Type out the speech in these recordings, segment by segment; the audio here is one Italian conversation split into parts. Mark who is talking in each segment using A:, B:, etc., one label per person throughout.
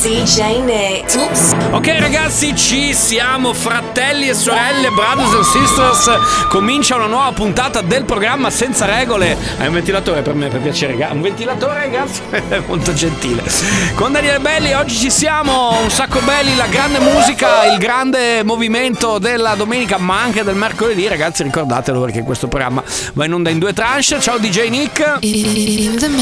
A: DJ Nick.
B: Ok ragazzi, ci siamo, fratelli e sorelle, brothers and sisters. Comincia una nuova puntata del programma Senza Regole. Hai un ventilatore per me, per piacere. Un ventilatore, grazie, è molto gentile. Con Daniele Belli, oggi ci siamo, un sacco belli, la grande musica, il grande movimento della domenica, ma anche del mercoledì. Ragazzi, ricordatelo perché questo programma va in onda in due tranche. Ciao DJ Nick.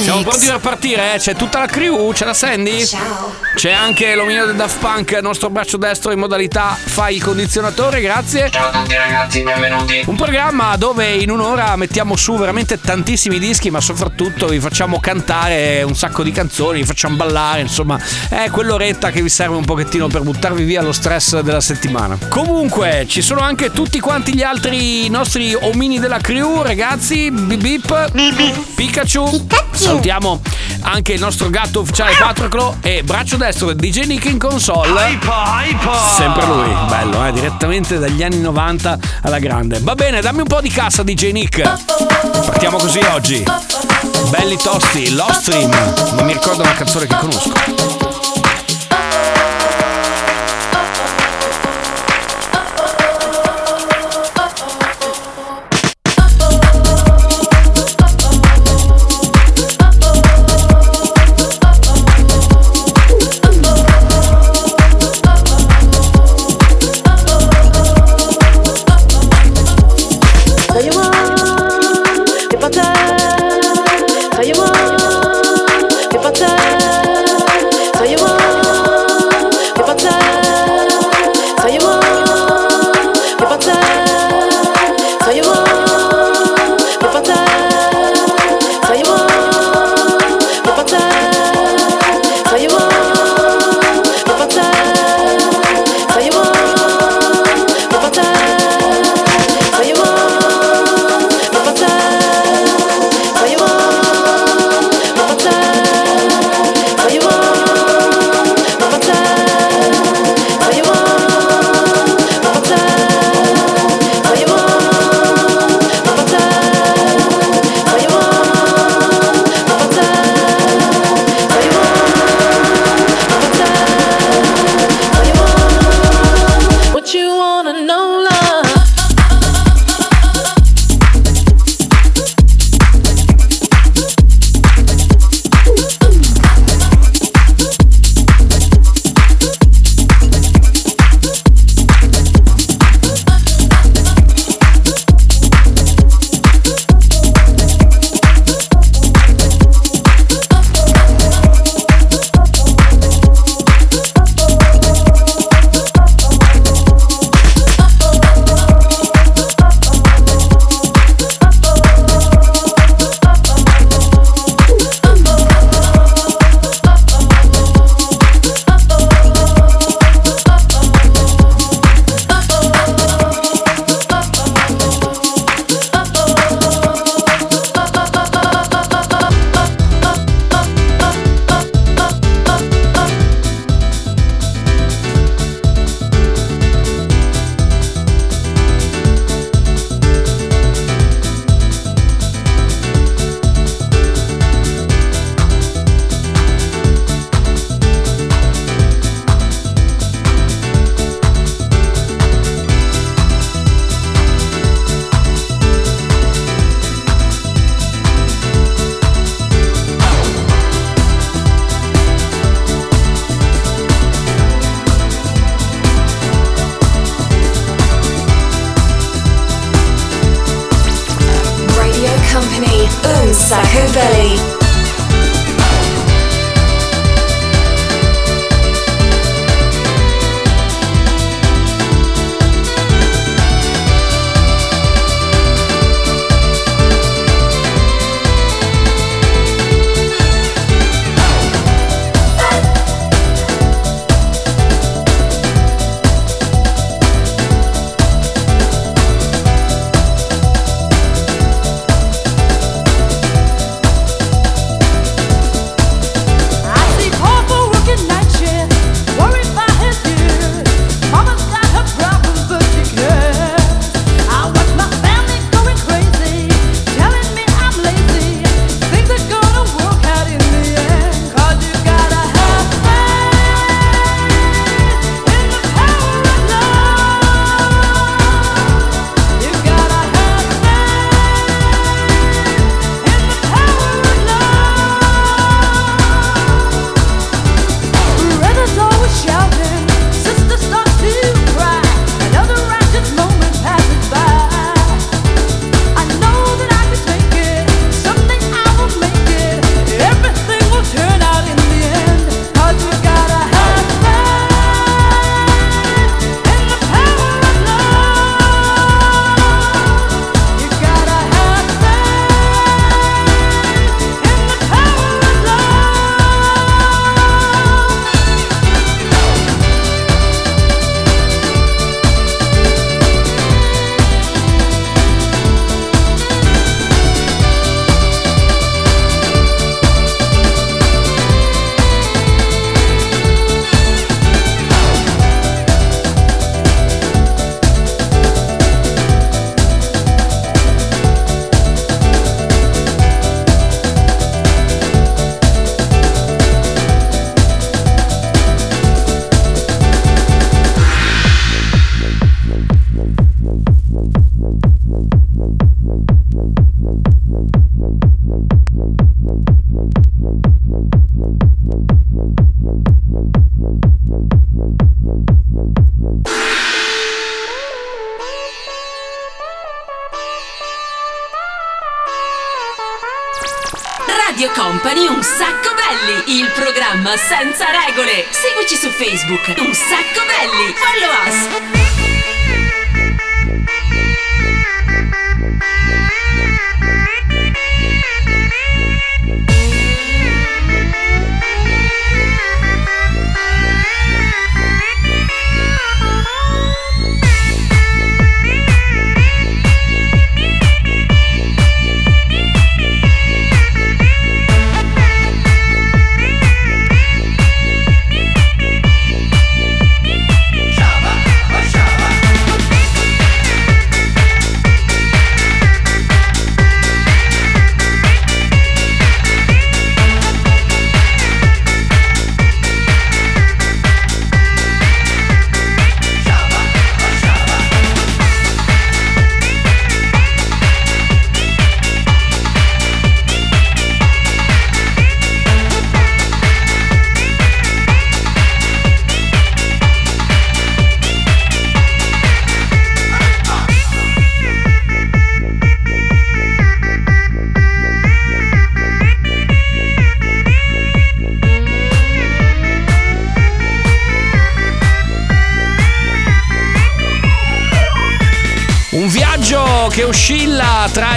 B: Siamo pronti per partire, eh? C'è tutta la crew, c'è la Sandy?
A: Ciao.
B: C'è anche l'omino del Daft Punk, il nostro braccio destro in modalità fai il condizionatore, grazie.
C: Ciao a tutti ragazzi, benvenuti.
B: Un programma dove in un'ora mettiamo su veramente tantissimi dischi, ma soprattutto vi facciamo cantare un sacco di canzoni, vi facciamo ballare, insomma, è quell'oretta che vi serve un pochettino per buttarvi via lo stress della settimana. Comunque, ci sono anche tutti quanti gli altri nostri omini della crew, ragazzi, bip bip, Pikachu. Salutiamo anche il nostro gatto ufficiale Patroclo e braccio destro del DJ Nick in console. Sempre lui, bello, eh? direttamente dagli anni 90 alla grande. Va bene, dammi un po' di cassa DJ Nick. Partiamo così oggi. Belli tosti, Lost Stream. Non mi ricordo una canzone che conosco.
A: Belly.
B: Фейсбука.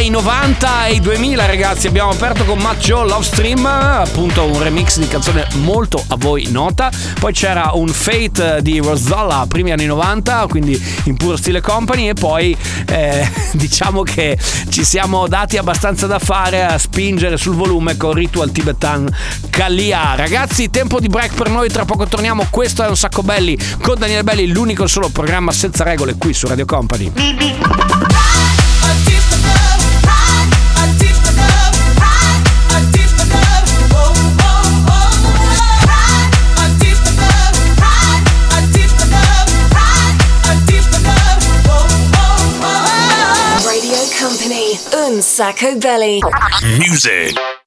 B: 90 e 2000 ragazzi abbiamo aperto con Macho Love Stream, appunto un remix di canzone molto a voi nota, poi c'era un Fate di Rosalla, primi anni 90, quindi in puro stile company e poi eh, diciamo che ci siamo dati abbastanza da fare a spingere sul volume con Ritual Tibetan Kalia. Ragazzi, tempo di break per noi, tra poco torniamo, questo è un sacco belli con Daniele Belli, l'unico solo programma senza regole qui su Radio Company.
A: Beep, beep. Un Sacco Belly.
D: Music.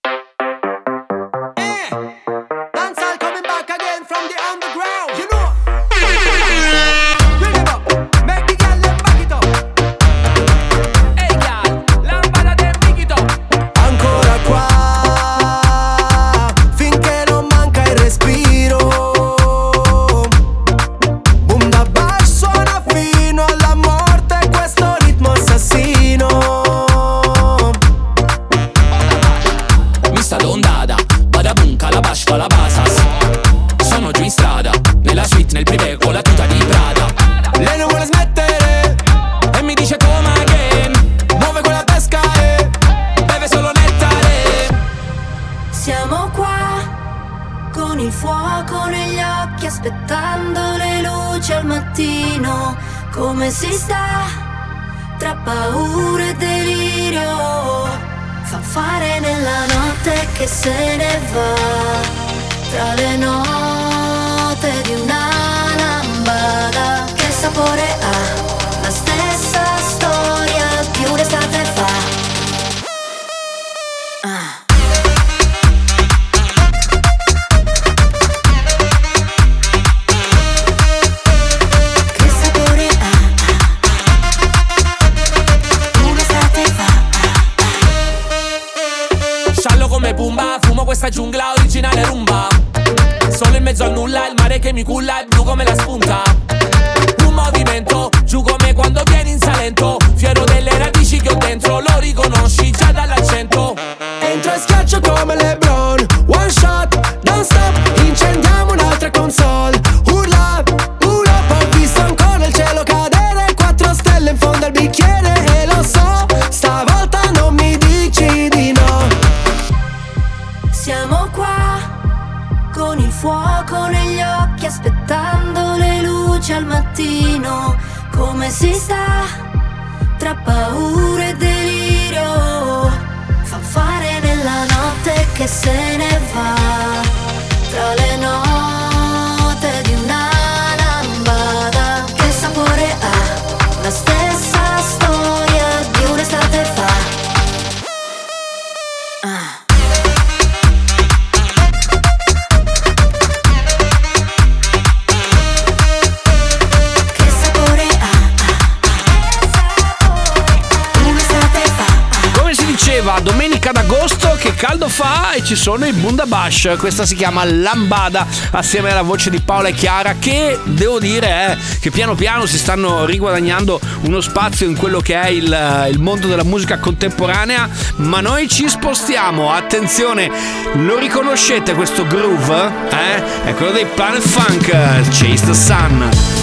E: vista tra paura e delirio. Fanfare nella notte che se ne va tra le note di una lambada che sapore ha. La stessa storia più un'estate fa.
F: me cool like ci sono i Bundabash. Questa si chiama Lambada assieme alla voce di Paola e Chiara che devo dire eh, che piano piano si stanno riguadagnando uno spazio in quello che è il, il mondo della musica contemporanea. Ma noi ci spostiamo, attenzione, lo riconoscete questo groove? Eh? È quello dei Planet Funk, Chase the Sun.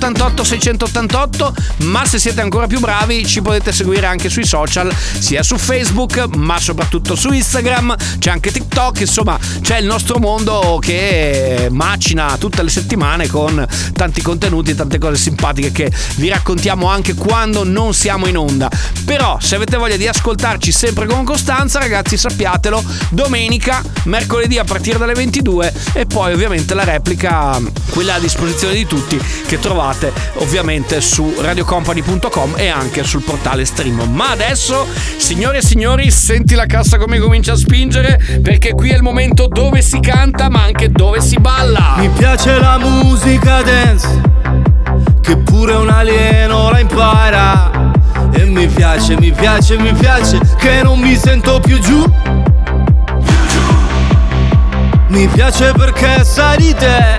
B: 2688 688, ma se siete ancora più bravi ci potete seguire anche sui social, sia su Facebook, ma soprattutto su Instagram, c'è anche TikTok, insomma, c'è il nostro mondo che macina tutte le settimane con tanti contenuti e tante cose simpatiche che vi raccontiamo anche quando non siamo in onda. Però, se avete voglia di ascoltarci sempre con costanza, ragazzi, sappiatelo, domenica, mercoledì a partire dalle 22 e poi ovviamente la replica, quella a disposizione di tutti, che trovate ovviamente su radiocompany.com e anche sul portale stream. Ma adesso, signore e signori, senti la cassa come comincia a spingere, perché qui è il momento dove si canta, ma anche dove si balla.
G: Mi piace la musica dance, che pure un alieno la impara. E mi piace, mi piace, mi piace, che non mi sento più giù. Mi piace perché sai di te,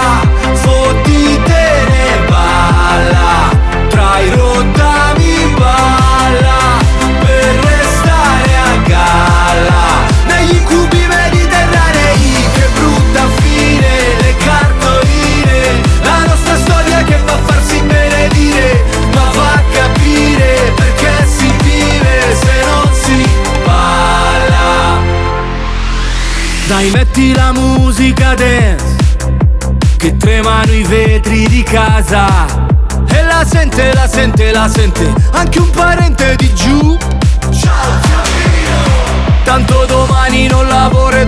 G: Metti la musica dance Che tremano i vetri di casa. E la sente, la sente, la sente Anche un parente di giù. Tanto domani non lavoro e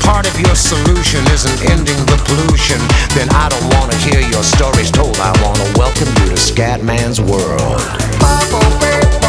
H: part of your solution isn't ending the pollution, then I don't wanna hear your stories told. I wanna welcome you to Scatman's world.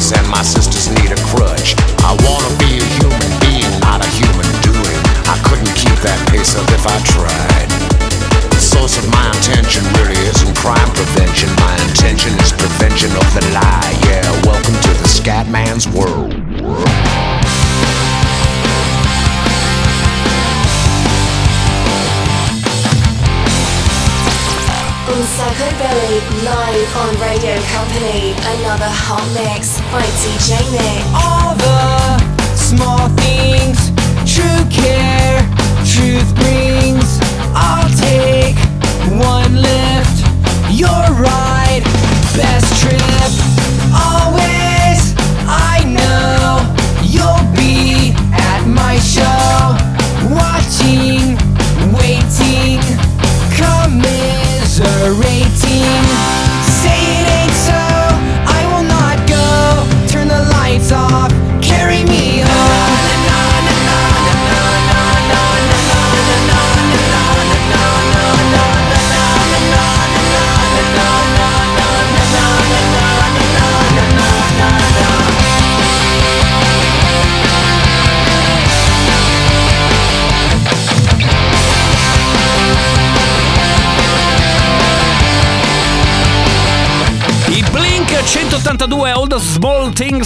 H: Brothers and my sisters need a crutch. I wanna be a human being, not a human doing. I couldn't keep that pace up if I tried. The source of my intention really isn't crime prevention. My intention is prevention of the lie. Yeah, welcome to the Scatman's world.
A: Un sacco.
I: Belly live on Radio Company. Another hot mix by DJ Nick.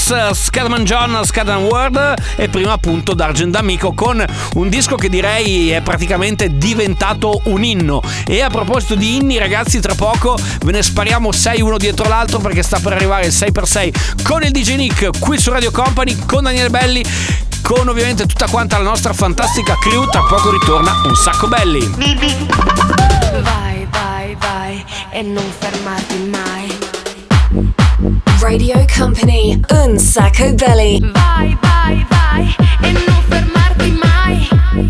B: Small Things Scatman John Scatman World e prima appunto D'Argent D'Amico con un disco che direi è praticamente diventato un inno. E a proposito di inni ragazzi tra poco ve ne spariamo 6 uno dietro l'altro perché sta per arrivare il 6x6 con il DJ Nick qui su Radio Company con Daniele Belli con ovviamente tutta quanta la nostra fantastica crew. Tra poco ritorna un sacco belli.
J: Vai, vai, vai e non fermarti mai.
I: Radio Company, un sacco belly.
J: Vai, vai, vai e non fermarti mai.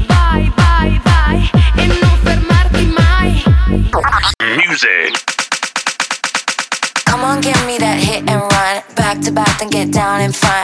J: Vai, vai, vai e non fermarti mai. Music.
K: Come on, give me that hit and run. Back to back, then get down in front.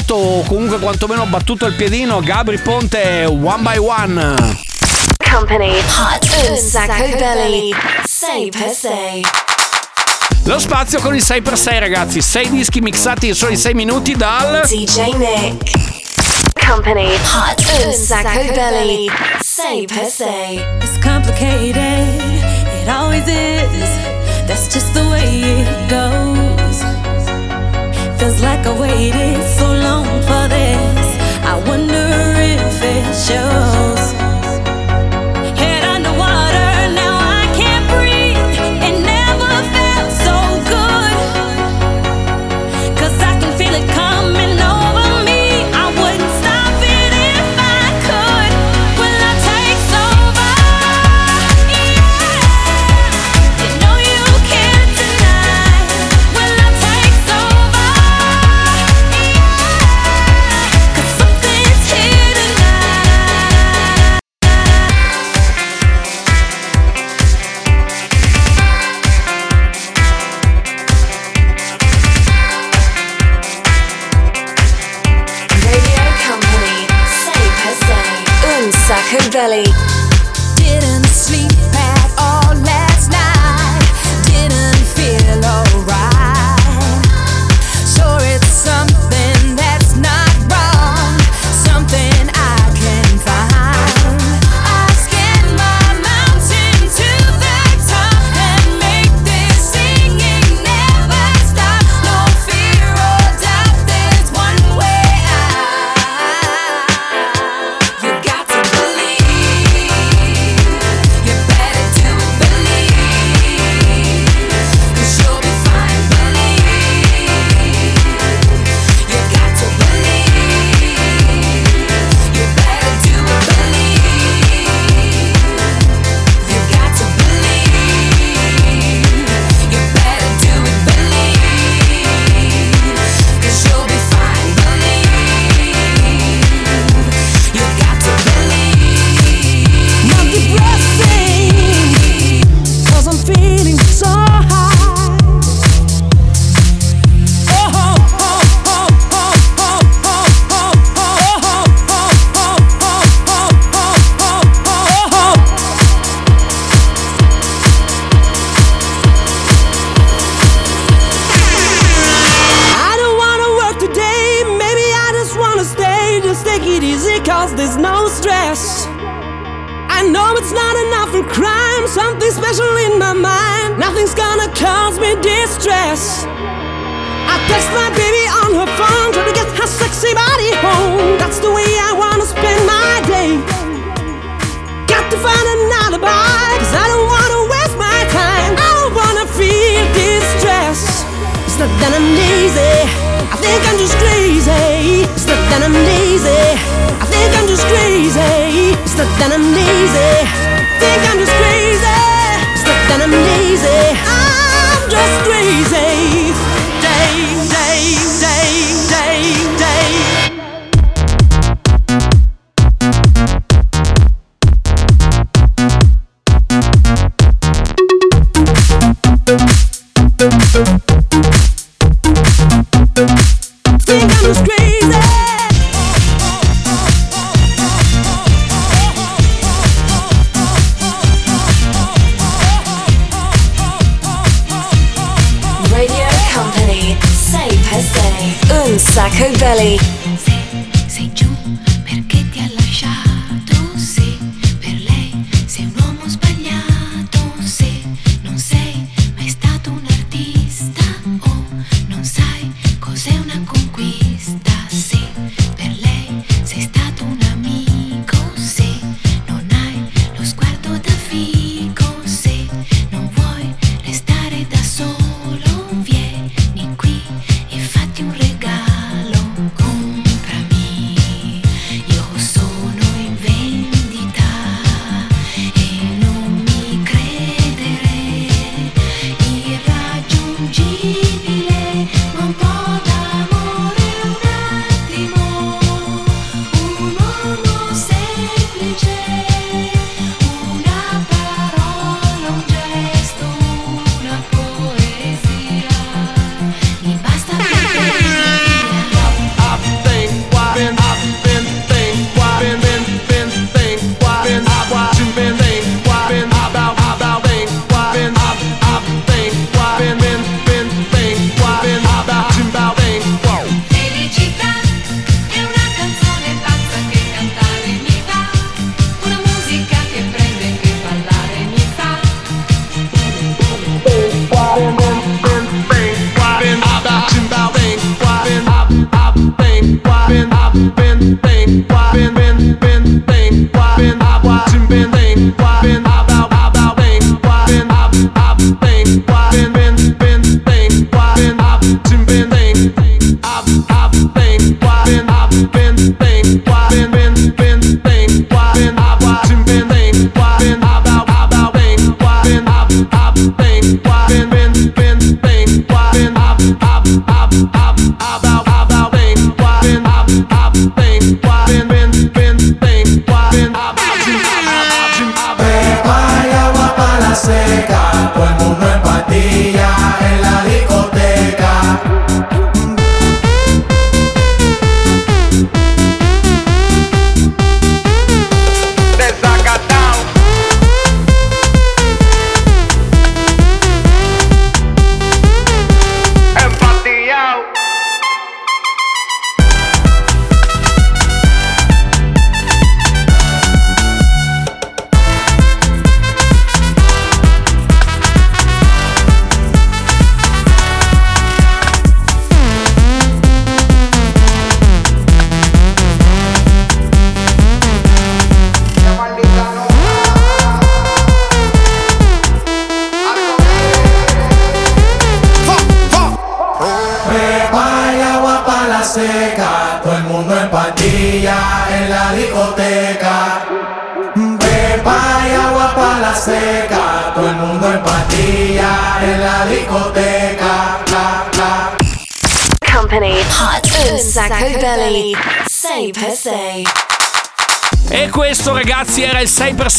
B: Cantato o comunque quantomeno battuto il piedino Gabri Ponte One by One.
I: Company, hot, un sacco belly. Say per se.
B: Lo spazio con il 6x6 ragazzi, 6 dischi mixati in soli 6 minuti dal
I: DJ Nick. Company, hot, un sacco per se.
L: It's complicated, it always is. That's just the way it goes. Feels like I waited so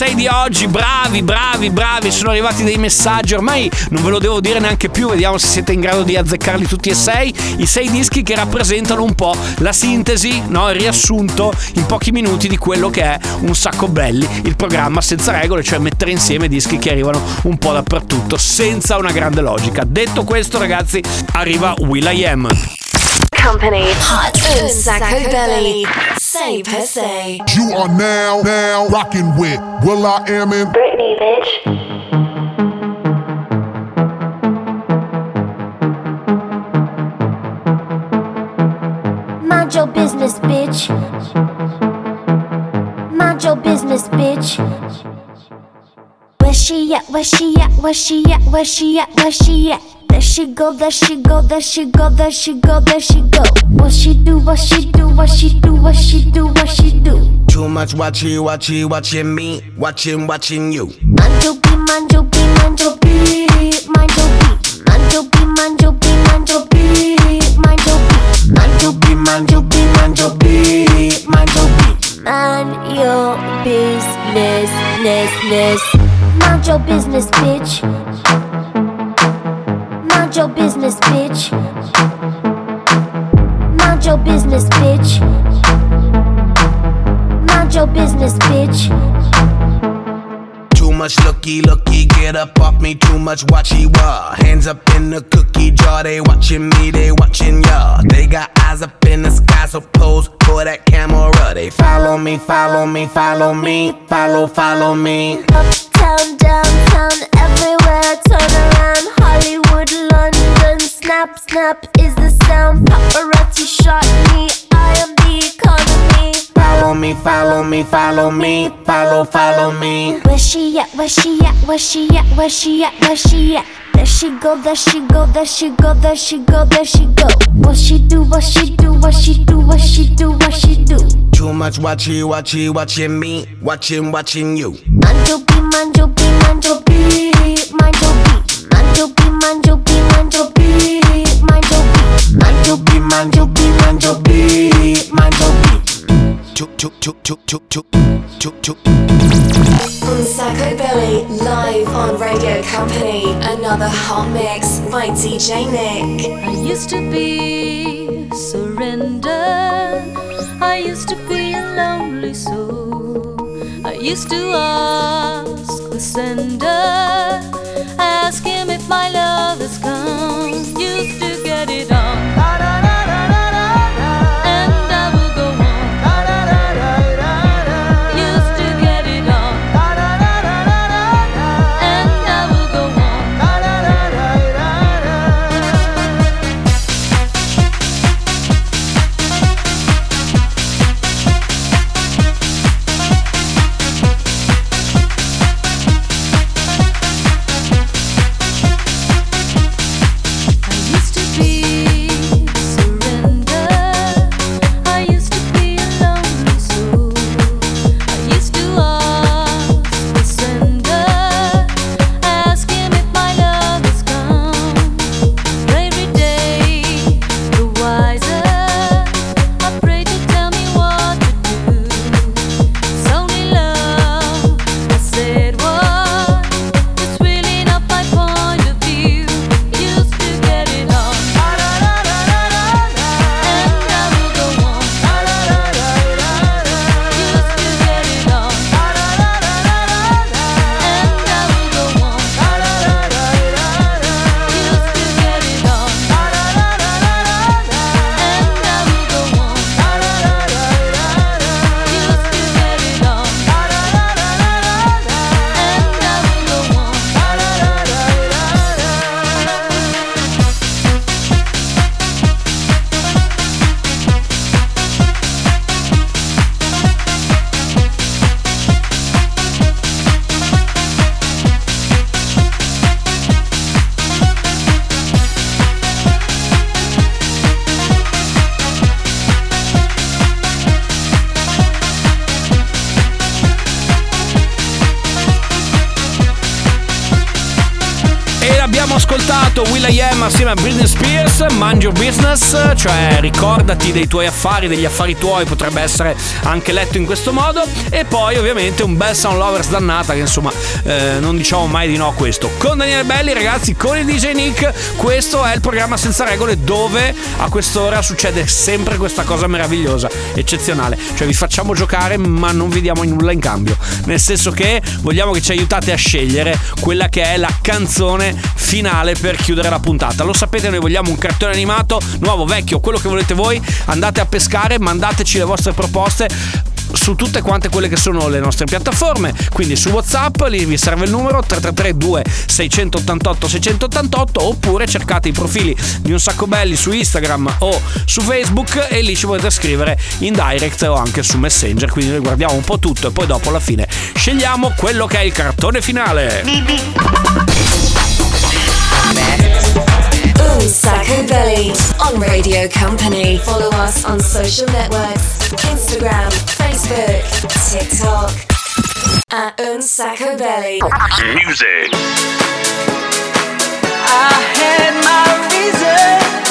B: 6x6 di oggi, bravi, bravi, bravi, sono arrivati dei messaggi, ormai non ve lo devo dire neanche più, vediamo se siete in grado di azzeccarli tutti e sei, i sei dischi che rappresentano un po' la sintesi, no? il riassunto in pochi minuti di quello che è Un Sacco Belli, il programma senza regole, cioè mettere insieme dischi che arrivano un po' dappertutto, senza una grande logica. Detto questo ragazzi, arriva Will I Am.
A: Company Hot un sacco belly. Say per se.
M: You are now, now rocking with Will I Am in
A: Britney, bitch.
N: Mind your business, bitch. Mind your business, bitch. Where she at? Where she at? Where she at? Where she at? Where she at? There she go, there she go, there she go, there she go, there she go. What she do? What she do? What she do? What she do? What she do?
O: Too much watchy, watchy, watching me, watching, watching you.
N: Mind your beat, mind your beat, mind your beat, mind your beat, mind your beat, mind your beat, mind your beat, mind your beat, mind your beat, mind your beat, mind your beat, mind your beat. Mind your business, ness, ness. Mind your business, bitch. Mind your business, bitch. Mind your business, bitch. Mind your business, bitch.
O: Too much looky, looky, get up off me. Too much watchy, wah. Hands up in the cookie jar, they watching me, they watching y'all. They got eyes up in the sky, so pose for that camera. They follow me, follow me, follow me, follow, follow me.
N: Uptown, downtown, everywhere. Turn around, Hollywood. Snap, snap is the sound. Paparazzi shot me. I am the economy.
O: Follow me, follow me, follow me, follow, follow me.
N: Where she at? Where she at? Where she at? Where she at? Where she at? There she go, there she go, there she go, there she go, there she go. What she do? What she do? What she do? What she do? What she do?
O: Too much watchy, watchy, watching me, watching, watching you.
N: Mind your beat, mind your beat, mind your beat, mind your beat, your beat, mind your beat, mind.
O: Chuk, chuk, chuk, chuk, chuk, chuk, chuk, chuk.
A: Un sacco belly live on Radio Company. Another hot mix by DJ Nick.
L: I used to be surrender. I used to be a lonely soul. I used to ask the sender, ask him if my love has come.
B: Abbiamo ascoltato Will.i.am assieme a Britney Spears, Mind Your Business, cioè ricordati dei tuoi affari, degli affari tuoi, potrebbe essere anche letto in questo modo. E poi ovviamente un bel Sound Lovers dannata che insomma eh, non diciamo mai di no a questo. Con Daniele Belli ragazzi, con il DJ Nick, questo è il programma senza regole dove a quest'ora succede sempre questa cosa meravigliosa, eccezionale. Cioè vi facciamo giocare ma non vi diamo nulla in cambio. Nel senso che vogliamo che ci aiutate a scegliere quella che è la canzone finale per chiudere la puntata. Lo sapete, noi vogliamo un cartone animato, nuovo, vecchio, quello che volete voi. Andate a pescare, mandateci le vostre proposte su tutte quante quelle che sono le nostre piattaforme quindi su whatsapp lì vi serve il numero 3332 688 688 oppure cercate i profili di un sacco belli su instagram o su facebook e lì ci potete scrivere in direct o anche su messenger quindi noi guardiamo un po' tutto e poi dopo alla fine scegliamo quello che è il cartone finale
A: Sacco Belly on Radio Company. Follow us on social networks Instagram, Facebook, TikTok. At Un Sacco Belly.
C: Music.
J: I had my reason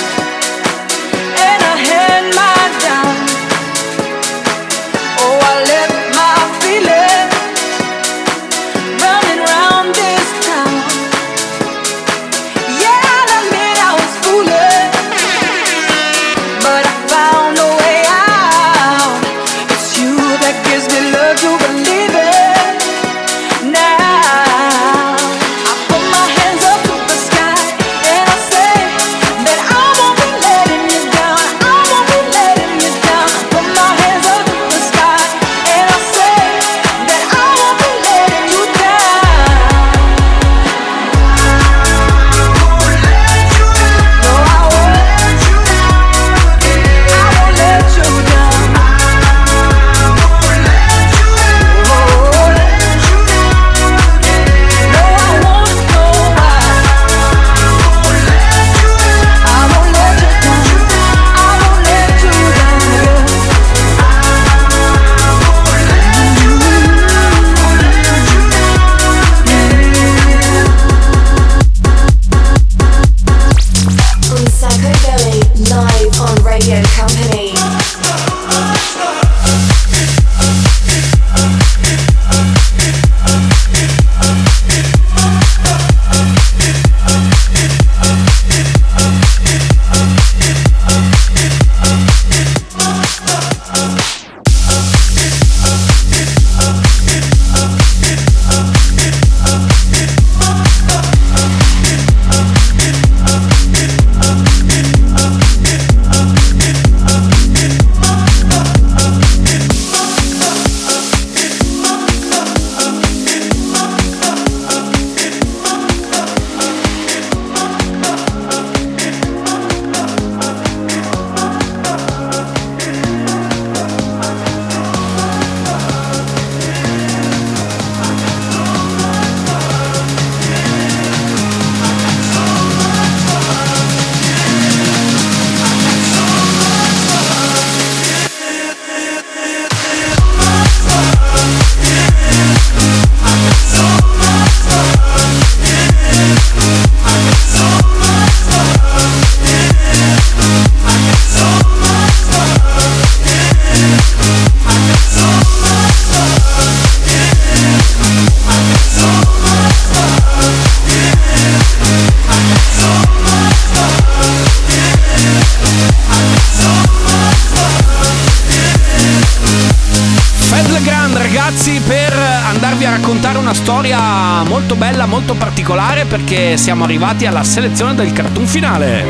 B: siamo arrivati alla selezione del cartoon finale.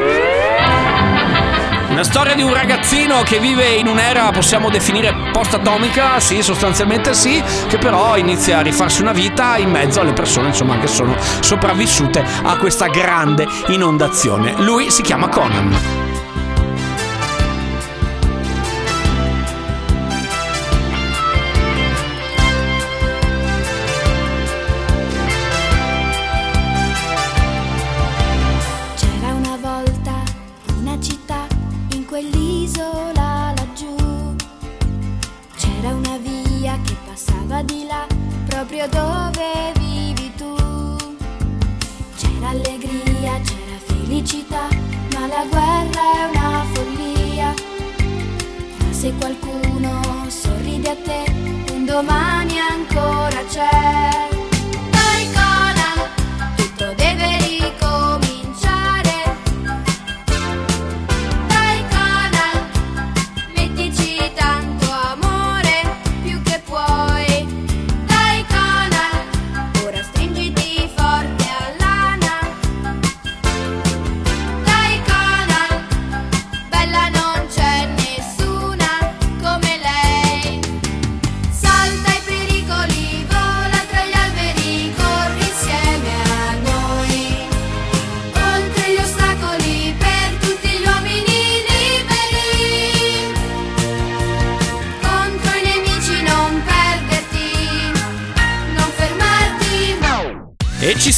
B: Una storia di un ragazzino che vive in un'era, possiamo definire post-atomica, sì, sostanzialmente sì, che però inizia a rifarsi una vita in mezzo alle persone, insomma, che sono sopravvissute a questa grande inondazione. Lui si chiama Conan.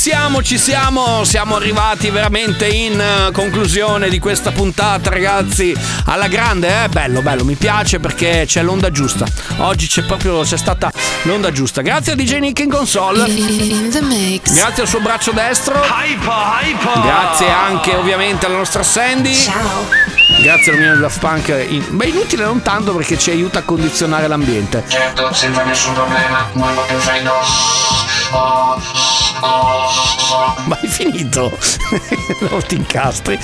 B: Siamo, ci siamo, siamo arrivati veramente in eh, conclusione di questa puntata, ragazzi. Alla grande, eh? Bello, bello, mi piace perché c'è l'onda giusta. Oggi c'è proprio, c'è stata l'onda giusta. Grazie a DJ Nick in console. Grazie al suo braccio destro. Grazie anche ovviamente alla nostra Sandy.
A: Ciao.
B: Grazie all'Unione Daft Punk. In- Beh, inutile non tanto perché ci aiuta a condizionare l'ambiente.
C: Certo, senza nessun problema, muovo più freddo. Oh, oh, oh.
B: Ma hai finito? non ti incastri.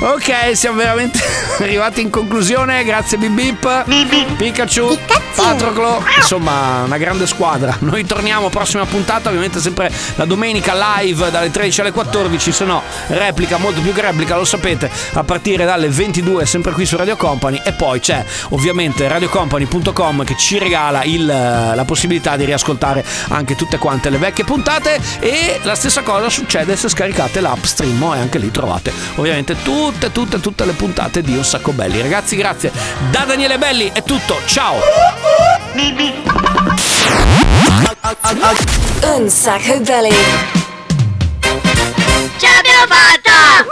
B: Ok, siamo veramente arrivati in conclusione. Grazie Bip Bip. Pikachu. Patroclo. Insomma, una grande squadra. Noi torniamo prossima puntata, ovviamente sempre la domenica live dalle 13 alle 14, se no replica, molto più che replica, lo sapete, a partire dalle 22 sempre qui su Radio Company e poi c'è ovviamente radiocompany.com che ci regala il, la possibilità di riascoltare anche tutte quante le vecchie puntate e la stessa cosa succede se scaricate l'app Stream e anche lì trovate ovviamente tutte tutte tutte le puntate di Un Sacco Belli. Ragazzi, grazie. Da Daniele Belli è tutto. Ciao.
A: Un sacco belly.
N: Ce l'abbiamo fatta!